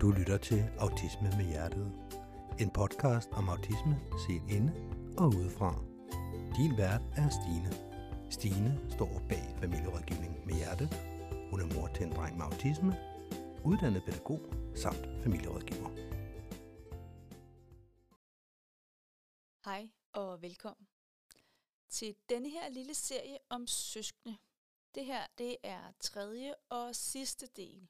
Du lytter til Autisme med Hjertet. En podcast om autisme set inde og udefra. Din vært er Stine. Stine står bag familierådgivning med hjerte. Hun er mor til en dreng med autisme, uddannet pædagog samt familierådgiver. Hej og velkommen til denne her lille serie om søskende. Det her det er tredje og sidste del.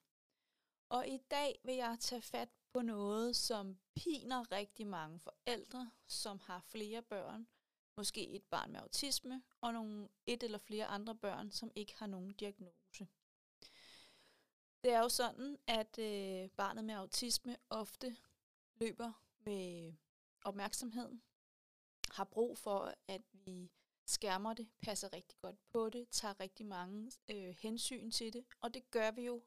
Og i dag vil jeg tage fat på noget, som piner rigtig mange forældre, som har flere børn, måske et barn med autisme, og nogle et eller flere andre børn, som ikke har nogen diagnose. Det er jo sådan, at øh, barnet med autisme ofte løber med opmærksomheden, har brug for, at vi skærmer det, passer rigtig godt på det, tager rigtig mange øh, hensyn til det, og det gør vi jo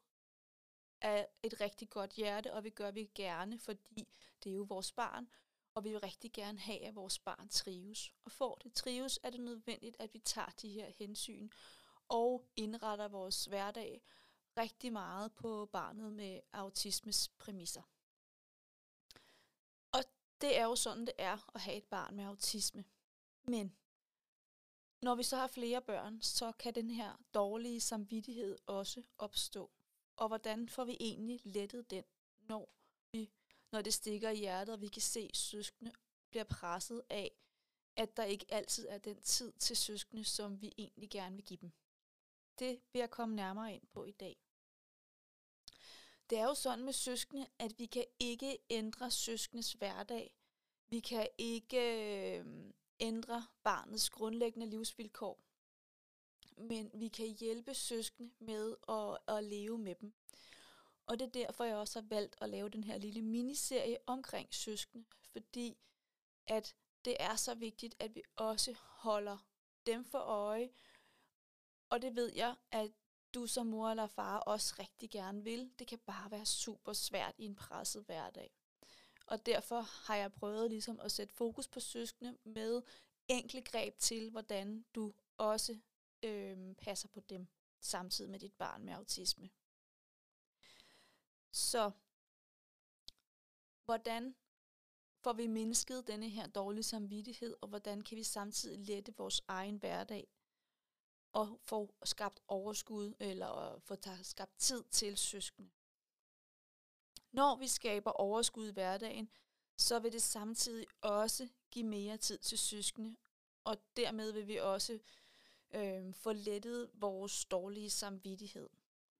af et rigtig godt hjerte, og vi gør vi gerne, fordi det er jo vores barn, og vi vil rigtig gerne have, at vores barn trives. Og for det trives, er det nødvendigt, at vi tager de her hensyn og indretter vores hverdag rigtig meget på barnet med autismes præmisser. Og det er jo sådan, det er at have et barn med autisme. Men når vi så har flere børn, så kan den her dårlige samvittighed også opstå. Og hvordan får vi egentlig lettet den, når, vi, når det stikker i hjertet, og vi kan se, at søskende bliver presset af, at der ikke altid er den tid til søskende, som vi egentlig gerne vil give dem. Det vil jeg komme nærmere ind på i dag. Det er jo sådan med søskende, at vi kan ikke ændre søskendes hverdag. Vi kan ikke øh, ændre barnets grundlæggende livsvilkår men vi kan hjælpe søskende med at, at leve med dem. Og det er derfor, jeg også har valgt at lave den her lille miniserie omkring søskende, fordi at det er så vigtigt, at vi også holder dem for øje, og det ved jeg, at du som mor eller far også rigtig gerne vil. Det kan bare være super svært i en presset hverdag. Og derfor har jeg prøvet ligesom at sætte fokus på søskende med enkle greb til, hvordan du også øh, passer på dem, samtidig med dit barn med autisme. Så hvordan får vi mindsket denne her dårlige samvittighed, og hvordan kan vi samtidig lette vores egen hverdag og få skabt overskud eller få skabt tid til søskende. Når vi skaber overskud i hverdagen, så vil det samtidig også give mere tid til søskende, og dermed vil vi også øh, få lettet vores dårlige samvittighed.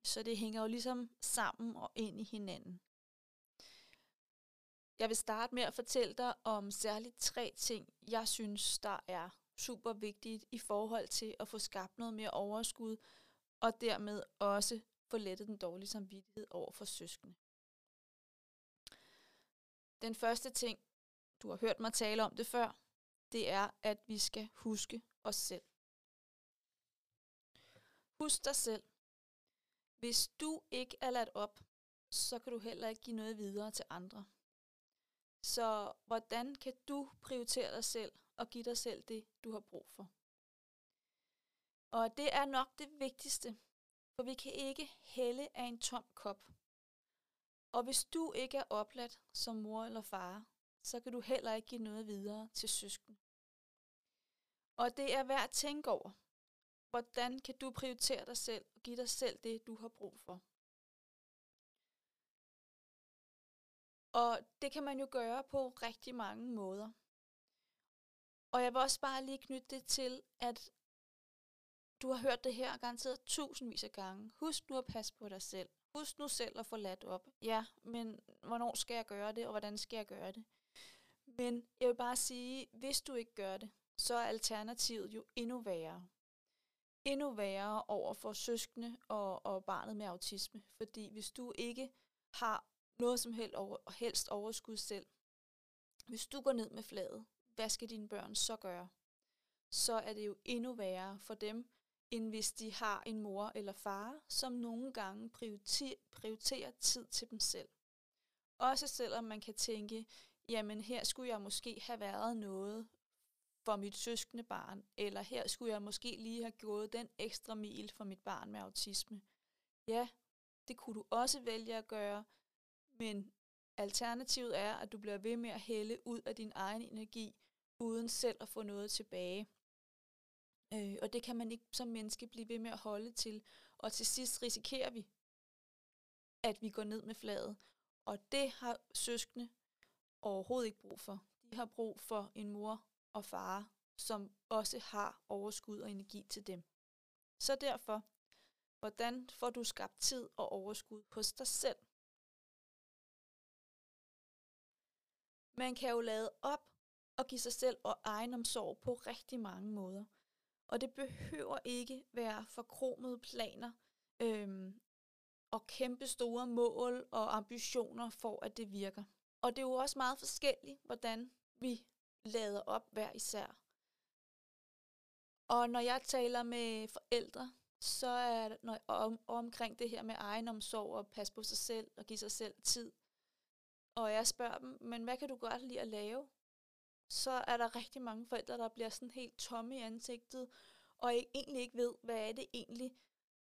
Så det hænger jo ligesom sammen og ind i hinanden. Jeg vil starte med at fortælle dig om særligt tre ting, jeg synes, der er super vigtigt i forhold til at få skabt noget mere overskud, og dermed også få lettet den dårlige samvittighed over for søskende. Den første ting, du har hørt mig tale om det før, det er, at vi skal huske os selv. Husk dig selv. Hvis du ikke er ladt op, så kan du heller ikke give noget videre til andre. Så hvordan kan du prioritere dig selv og give dig selv det, du har brug for? Og det er nok det vigtigste, for vi kan ikke hælde af en tom kop. Og hvis du ikke er opladt som mor eller far, så kan du heller ikke give noget videre til søsken. Og det er værd at tænke over, Hvordan kan du prioritere dig selv og give dig selv det, du har brug for? Og det kan man jo gøre på rigtig mange måder. Og jeg vil også bare lige knytte det til, at du har hørt det her garanteret tusindvis af gange. Husk nu at passe på dig selv. Husk nu selv at få ladt op. Ja, men hvornår skal jeg gøre det, og hvordan skal jeg gøre det? Men jeg vil bare sige, hvis du ikke gør det, så er alternativet jo endnu værre endnu værre over for søskende og, og barnet med autisme. Fordi hvis du ikke har noget som helst, over, helst overskud selv, hvis du går ned med fladet, hvad skal dine børn så gøre? Så er det jo endnu værre for dem, end hvis de har en mor eller far, som nogle gange prioriterer, prioriterer tid til dem selv. Også selvom man kan tænke, jamen her skulle jeg måske have været noget for mit søskende barn, eller her skulle jeg måske lige have gået den ekstra mil for mit barn med autisme. Ja, det kunne du også vælge at gøre, Men alternativet er, at du bliver ved med at hælde ud af din egen energi, uden selv at få noget tilbage. Øh, og det kan man ikke som menneske blive ved med at holde til. Og til sidst risikerer vi, at vi går ned med fladet. Og det har søskende overhovedet ikke brug for. De har brug for en mor og far, som også har overskud og energi til dem. Så derfor, hvordan får du skabt tid og overskud hos dig selv? Man kan jo lade op og give sig selv og egenomsorg på rigtig mange måder. Og det behøver ikke være forkromede planer øhm, og kæmpe store mål og ambitioner for, at det virker. Og det er jo også meget forskelligt, hvordan vi lader op hver især. Og når jeg taler med forældre, så er det når, om, omkring det her med egenomsorg og passe på sig selv og give sig selv tid. Og jeg spørger dem, men hvad kan du godt lide at lave? Så er der rigtig mange forældre, der bliver sådan helt tomme i ansigtet, og egentlig ikke ved, hvad er det egentlig,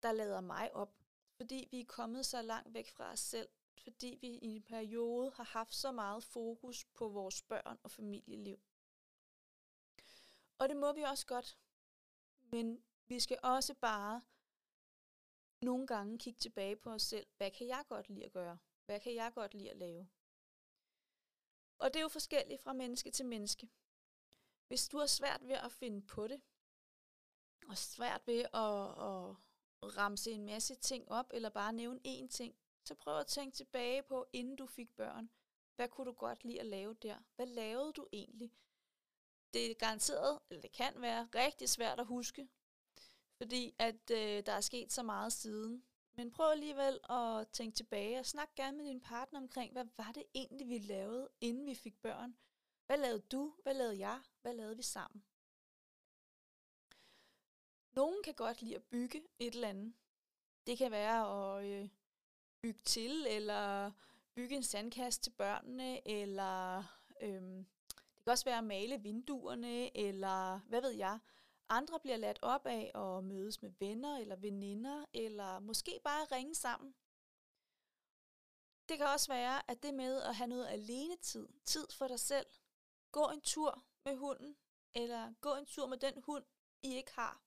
der lader mig op. Fordi vi er kommet så langt væk fra os selv, fordi vi i en periode har haft så meget fokus på vores børn og familieliv. Og det må vi også godt. Men vi skal også bare nogle gange kigge tilbage på os selv. Hvad kan jeg godt lide at gøre? Hvad kan jeg godt lide at lave? Og det er jo forskelligt fra menneske til menneske. Hvis du har svært ved at finde på det, og svært ved at, at ramse en masse ting op, eller bare nævne én ting, så prøv at tænke tilbage på, inden du fik børn. Hvad kunne du godt lide at lave der? Hvad lavede du egentlig? Det er garanteret, eller det kan være rigtig svært at huske, fordi at øh, der er sket så meget siden. Men prøv alligevel at tænke tilbage og snak gerne med din partner omkring, hvad var det egentlig, vi lavede, inden vi fik børn? Hvad lavede du? Hvad lavede jeg? Hvad lavede vi sammen? Nogen kan godt lide at bygge et eller andet. Det kan være at øh, bygge til, eller bygge en sandkasse til børnene, eller øhm, kan også være at male vinduerne, eller hvad ved jeg. Andre bliver ladt op af at mødes med venner eller veninder, eller måske bare ringe sammen. Det kan også være, at det med at have noget alene tid, tid for dig selv, gå en tur med hunden, eller gå en tur med den hund, I ikke har.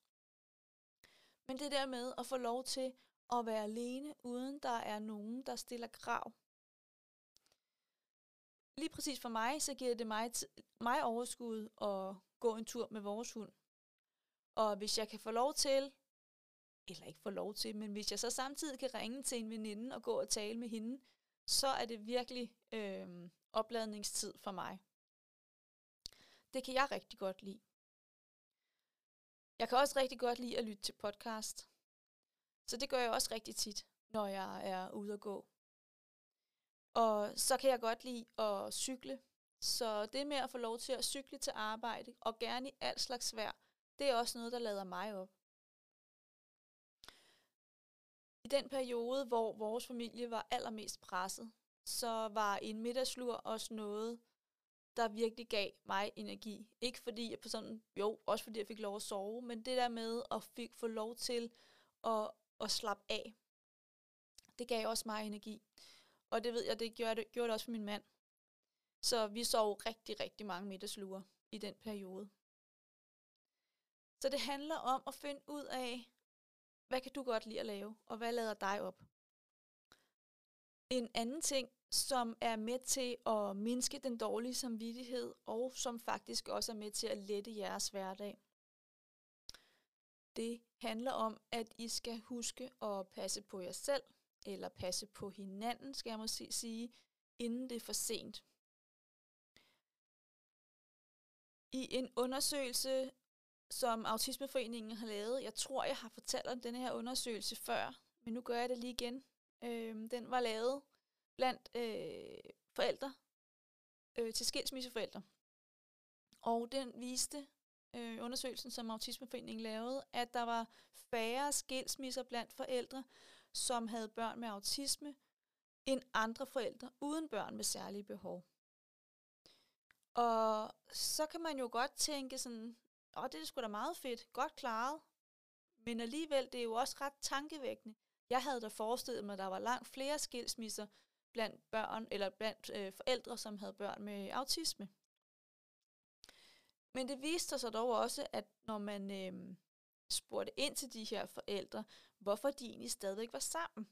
Men det der med at få lov til at være alene, uden der er nogen, der stiller krav. Lige præcis for mig, så giver det mig, mig overskud at gå en tur med vores hund. Og hvis jeg kan få lov til, eller ikke få lov til, men hvis jeg så samtidig kan ringe til en veninde og gå og tale med hende, så er det virkelig øh, opladningstid for mig. Det kan jeg rigtig godt lide. Jeg kan også rigtig godt lide at lytte til podcast. Så det gør jeg også rigtig tit, når jeg er ude at gå. Og så kan jeg godt lide at cykle. Så det med at få lov til at cykle til arbejde, og gerne i alt slags vejr, det er også noget, der lader mig op. I den periode, hvor vores familie var allermest presset, så var en middagslur også noget, der virkelig gav mig energi. Ikke fordi jeg på sådan, jo, også fordi jeg fik lov at sove, men det der med at fik, få lov til at, at slappe af, det gav også mig energi. Og det ved jeg, det gjorde det, gjorde det også for min mand. Så vi sov rigtig, rigtig mange middagsluer i den periode. Så det handler om at finde ud af, hvad kan du godt lide at lave, og hvad lader dig op. En anden ting, som er med til at mindske den dårlige samvittighed, og som faktisk også er med til at lette jeres hverdag. Det handler om, at I skal huske at passe på jer selv, eller passe på hinanden, skal jeg måske sige, inden det er for sent. I en undersøgelse, som Autismeforeningen har lavet, jeg tror, jeg har fortalt om denne her undersøgelse før, men nu gør jeg det lige igen. Øh, den var lavet blandt øh, forældre øh, til skilsmisseforældre. Og den viste øh, undersøgelsen, som Autismeforeningen lavede, at der var færre skilsmisser blandt forældre, som havde børn med autisme, end andre forældre uden børn med særlige behov. Og så kan man jo godt tænke sådan, åh, det er sgu da meget fedt, godt klaret. Men alligevel, det er jo også ret tankevækkende. Jeg havde da forestillet mig, at der var langt flere skilsmisser, blandt børn, eller blandt øh, forældre, som havde børn med autisme. Men det viste sig dog også, at når man øh, spurgte ind til de her forældre, hvorfor de egentlig stadigvæk var sammen,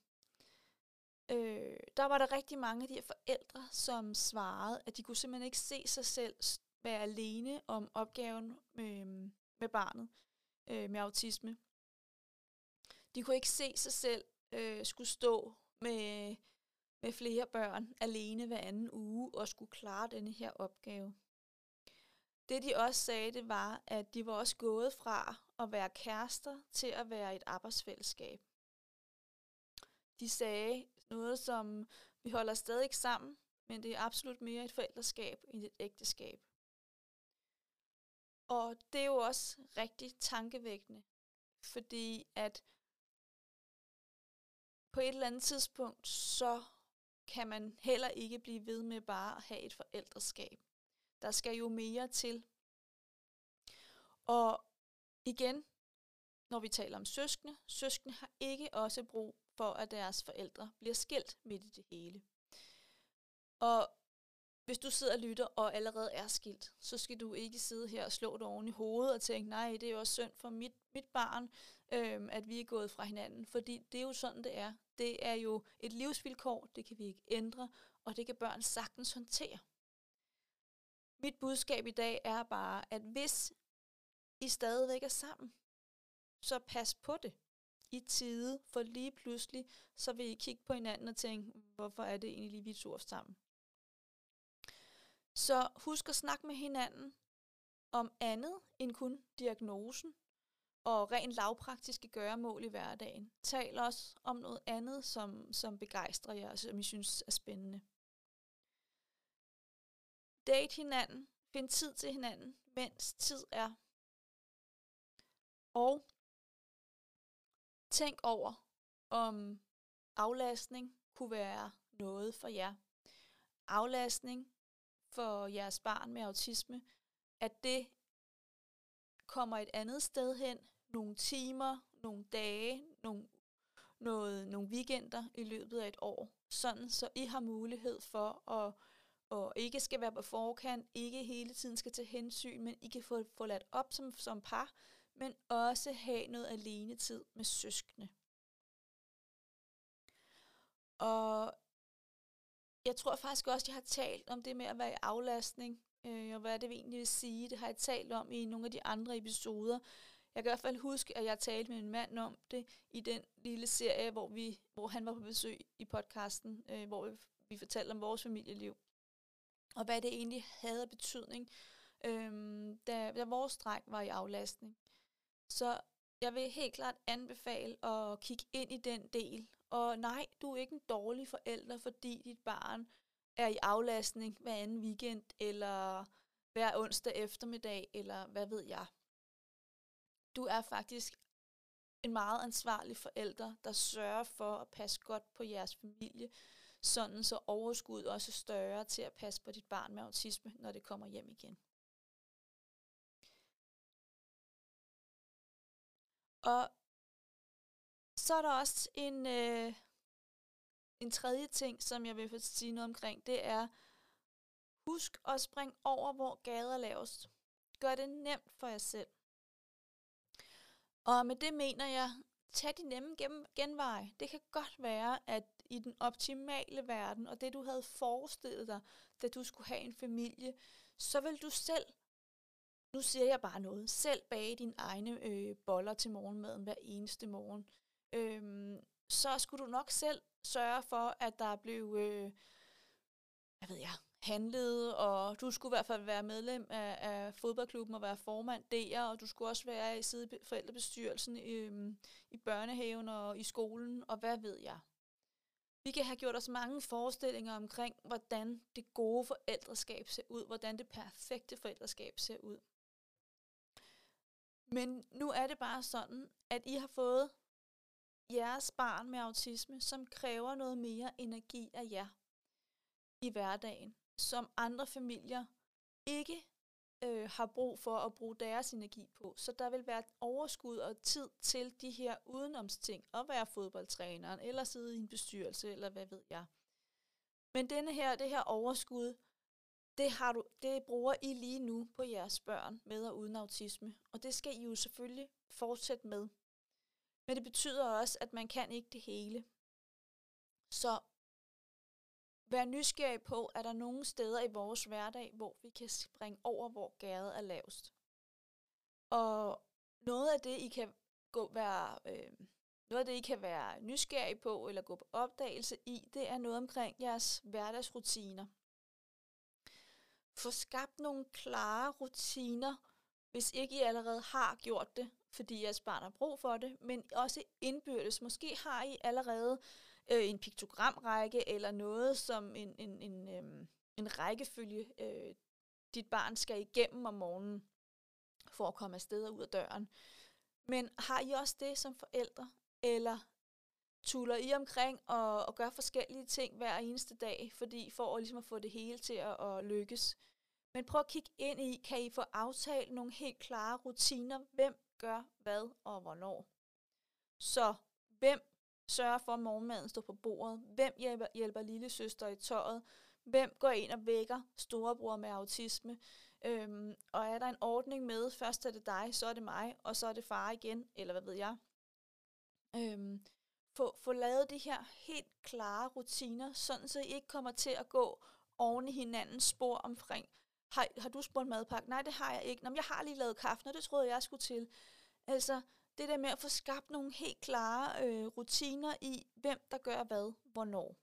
øh, der var der rigtig mange af de her forældre, som svarede, at de kunne simpelthen ikke se sig selv være alene om opgaven med, med barnet øh, med autisme. De kunne ikke se sig selv øh, skulle stå med, med flere børn alene hver anden uge og skulle klare denne her opgave. Det de også sagde, det var, at de var også gået fra at være kærester til at være et arbejdsfællesskab. De sagde noget som, vi holder stadig sammen, men det er absolut mere et forældreskab end et ægteskab. Og det er jo også rigtig tankevækkende, fordi at på et eller andet tidspunkt, så kan man heller ikke blive ved med bare at have et forældreskab. Der skal jo mere til. Og igen, når vi taler om søskende, søskende har ikke også brug for, at deres forældre bliver skilt midt i det hele. Og hvis du sidder og lytter og allerede er skilt, så skal du ikke sidde her og slå dig oven i hovedet og tænke, nej, det er jo også synd for mit, mit barn, øhm, at vi er gået fra hinanden. Fordi det er jo sådan, det er. Det er jo et livsvilkår, det kan vi ikke ændre, og det kan børn sagtens håndtere. Mit budskab i dag er bare, at hvis I stadigvæk er sammen, så pas på det i tide, for lige pludselig, så vil I kigge på hinanden og tænke, hvorfor er det egentlig lige, vi to sammen? Så husk at snakke med hinanden om andet end kun diagnosen og rent lavpraktiske gøremål i hverdagen. Tal også om noget andet, som, som begejstrer jer, som I synes er spændende. Date hinanden. Find tid til hinanden, mens tid er. Og tænk over, om aflastning kunne være noget for jer. Aflastning for jeres barn med autisme, at det kommer et andet sted hen, nogle timer, nogle dage, nogle, noget, nogle weekender i løbet af et år, sådan så I har mulighed for at og ikke skal være på forkant, ikke hele tiden skal tage hensyn, men I kan få, få ladt op som, som par, men også have noget alene tid med søskende. Og jeg tror faktisk også, at jeg har talt om det med at være i aflastning, øh, og hvad det egentlig vil sige. Det har jeg talt om i nogle af de andre episoder. Jeg kan i hvert fald huske, at jeg talte med en mand om det i den lille serie, hvor, vi, hvor han var på besøg i podcasten, øh, hvor vi, vi fortalte om vores familieliv. Og hvad det egentlig havde betydning, øhm, da, da vores dreng var i aflastning. Så jeg vil helt klart anbefale at kigge ind i den del. Og nej, du er ikke en dårlig forælder, fordi dit barn er i aflastning hver anden weekend, eller hver onsdag eftermiddag, eller hvad ved jeg. Du er faktisk en meget ansvarlig forælder, der sørger for at passe godt på jeres familie, sådan så overskud også er større til at passe på dit barn med autisme, når det kommer hjem igen. Og så er der også en, øh, en tredje ting, som jeg vil sige noget omkring. Det er, husk at springe over, hvor gader laves. Gør det nemt for jer selv. Og med det mener jeg, tag de nemme genveje. Det kan godt være, at i den optimale verden, og det du havde forestillet dig, da du skulle have en familie, så vil du selv nu siger jeg bare noget, selv bage dine egne øh, boller til morgenmaden hver eneste morgen. Øhm, så skulle du nok selv sørge for, at der blev, øh, hvad ved jeg, handlet, og du skulle i hvert fald være medlem af, af fodboldklubben og være formand der, og du skulle også være i side forældrebestyrelsen øh, i børnehaven og i skolen, og hvad ved jeg. Vi kan have gjort os mange forestillinger omkring, hvordan det gode forældreskab ser ud, hvordan det perfekte forældreskab ser ud. Men nu er det bare sådan, at I har fået jeres barn med autisme, som kræver noget mere energi af jer i hverdagen, som andre familier ikke øh, har brug for at bruge deres energi på. Så der vil være overskud og tid til de her udenomsting, at være fodboldtræneren, eller sidde i en bestyrelse, eller hvad ved jeg. Men denne her, det her overskud, det, har du, det bruger I lige nu på jeres børn med og uden autisme. Og det skal I jo selvfølgelig fortsætte med. Men det betyder også, at man kan ikke det hele. Så vær nysgerrig på, er der nogle steder i vores hverdag, hvor vi kan springe over, hvor gæret er lavest. Og noget af det, I kan gå være, øh, noget af det, I kan være nysgerrig på, eller gå på opdagelse i, det er noget omkring jeres hverdagsrutiner. Få skabt nogle klare rutiner, hvis ikke I allerede har gjort det, fordi jeres barn har brug for det, men også indbyrdes. Måske har I allerede øh, en piktogramrække eller noget som en, en, en, øh, en rækkefølge, øh, dit barn skal igennem om morgenen for at komme afsted og ud af døren. Men har I også det som forældre? Eller tuller I omkring og, og gør forskellige ting hver eneste dag, fordi for at, ligesom at få det hele til at, at lykkes? Men prøv at kigge ind i, kan I få aftalt nogle helt klare rutiner? Hvem gør hvad og hvornår? Så hvem sørger for, at morgenmaden står på bordet? Hvem hjælper, hjælper lille søster i tøjet? Hvem går ind og vækker storebror med autisme? Øhm, og er der en ordning med, først er det dig, så er det mig, og så er det far igen, eller hvad ved jeg. Øhm, få, få lavet de her helt klare rutiner, sådan så I ikke kommer til at gå oven i hinandens spor omkring, har, har du spurgt madpakke? Nej, det har jeg ikke. Nå, jeg har lige lavet kaffe, og det troede jeg, jeg skulle til. Altså, det der med at få skabt nogle helt klare øh, rutiner i, hvem der gør hvad, hvornår.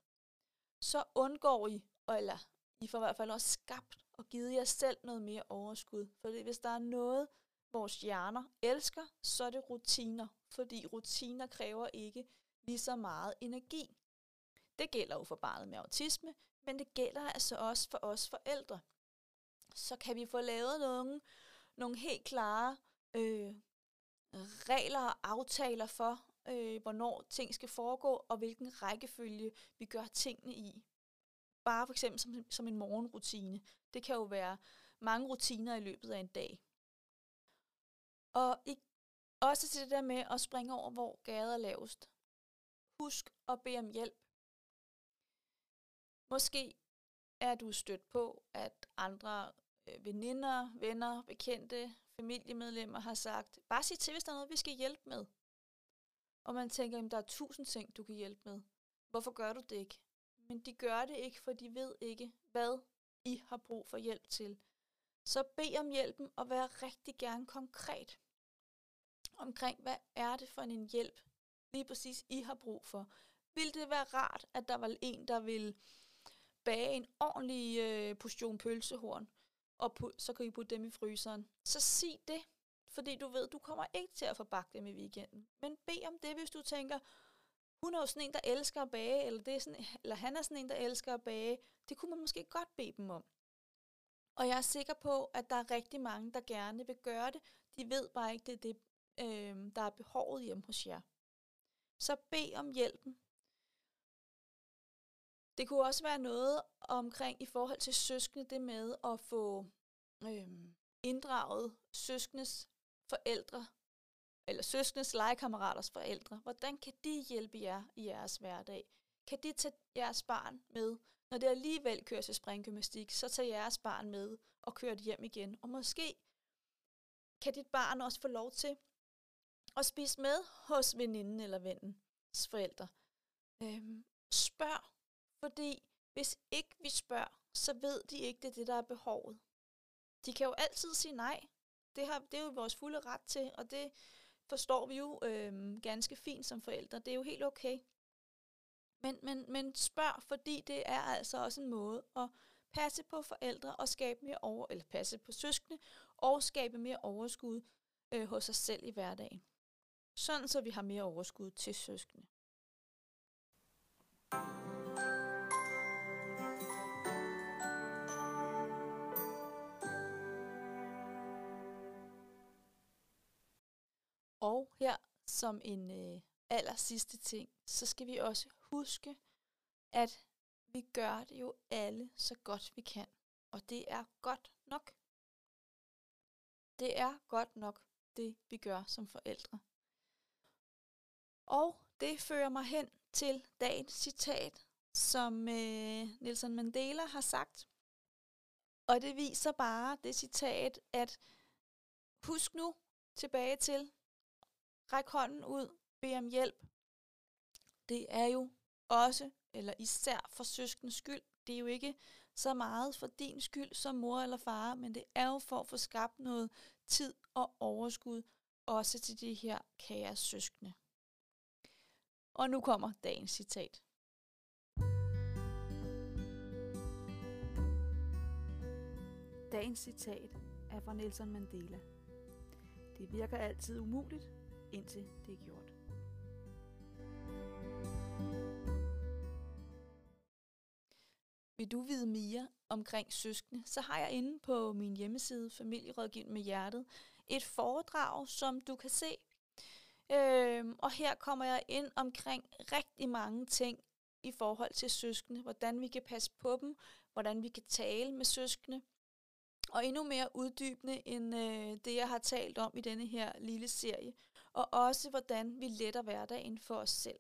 Så undgår I, eller I får i hvert fald også skabt og givet jer selv noget mere overskud. For hvis der er noget, vores hjerner elsker, så er det rutiner. Fordi rutiner kræver ikke lige så meget energi. Det gælder jo for barnet med autisme, men det gælder altså også for os forældre. Så kan vi få lavet nogle, nogle helt klare øh, regler og aftaler for, øh, hvornår ting skal foregå, og hvilken rækkefølge vi gør tingene i. Bare for eksempel som, som en morgenrutine. Det kan jo være mange rutiner i løbet af en dag. Og i, også til det der med at springe over, hvor gader er lavest. Husk at bede om hjælp. Måske er du stødt på, at andre øh, veninder, venner, bekendte, familiemedlemmer har sagt, bare sig til, hvis der er noget, vi skal hjælpe med. Og man tænker, at der er tusind ting, du kan hjælpe med. Hvorfor gør du det ikke? Men de gør det ikke, for de ved ikke, hvad I har brug for hjælp til. Så bed om hjælpen og vær rigtig gerne konkret omkring, hvad er det for en hjælp, lige præcis I har brug for. Vil det være rart, at der var en, der ville bage en ordentlig øh, portion pølsehorn, og put, så kan I putte dem i fryseren. Så sig det, fordi du ved, du kommer ikke til at få bagt dem i weekenden. Men bed om det, hvis du tænker, hun er jo sådan en, der elsker at bage, eller, det er sådan, eller han er sådan en, der elsker at bage. Det kunne man måske godt bede dem om. Og jeg er sikker på, at der er rigtig mange, der gerne vil gøre det. De ved bare ikke, det er det, øh, der er behovet hjemme hos jer. Så bed om hjælpen. Det kunne også være noget omkring i forhold til søskende, det med at få øh, inddraget søskendes forældre, eller søskendes legekammeraters forældre. Hvordan kan de hjælpe jer i jeres hverdag? Kan de tage jeres barn med? Når det alligevel kører til springgymnastik, så tager jeres barn med og kører det hjem igen. Og måske kan dit barn også få lov til at spise med hos veninden eller vennens forældre. Øhm, spørg fordi hvis ikke vi spørger, så ved de ikke, det er det, der er behovet. De kan jo altid sige nej. Det, har, det er jo vores fulde ret til, og det forstår vi jo øh, ganske fint som forældre. Det er jo helt okay. Men, men, men spørg, fordi det er altså også en måde at passe på forældre og skabe mere over, eller passe på søskende og skabe mere overskud øh, hos os selv i hverdagen. Sådan så vi har mere overskud til søskende. Og her som en øh, aller sidste ting, så skal vi også huske, at vi gør det jo alle så godt vi kan. Og det er godt nok. Det er godt nok, det vi gør som forældre. Og det fører mig hen til dagens citat, som øh, Nelson Mandela har sagt. Og det viser bare det citat, at husk nu tilbage til, ræk hånden ud, bed om hjælp. Det er jo også, eller især for søskens skyld. Det er jo ikke så meget for din skyld som mor eller far, men det er jo for at få skabt noget tid og overskud, også til de her kære søskende. Og nu kommer dagens citat. Dagens citat er fra Nelson Mandela. Det virker altid umuligt, indtil det er gjort. Vil du vide mere omkring søskende, så har jeg inde på min hjemmeside Familierådgivning med Hjertet et foredrag, som du kan se. Øhm, og her kommer jeg ind omkring rigtig mange ting i forhold til søskende, hvordan vi kan passe på dem, hvordan vi kan tale med søskende, og endnu mere uddybende end øh, det, jeg har talt om i denne her lille serie, og også hvordan vi letter hverdagen for os selv.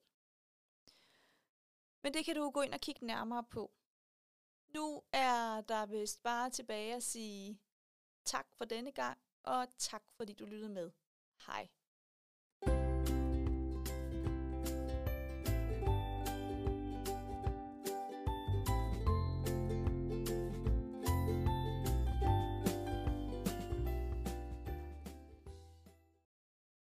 Men det kan du gå ind og kigge nærmere på. Nu er der vist bare tilbage at sige tak for denne gang, og tak fordi du lyttede med. Hej.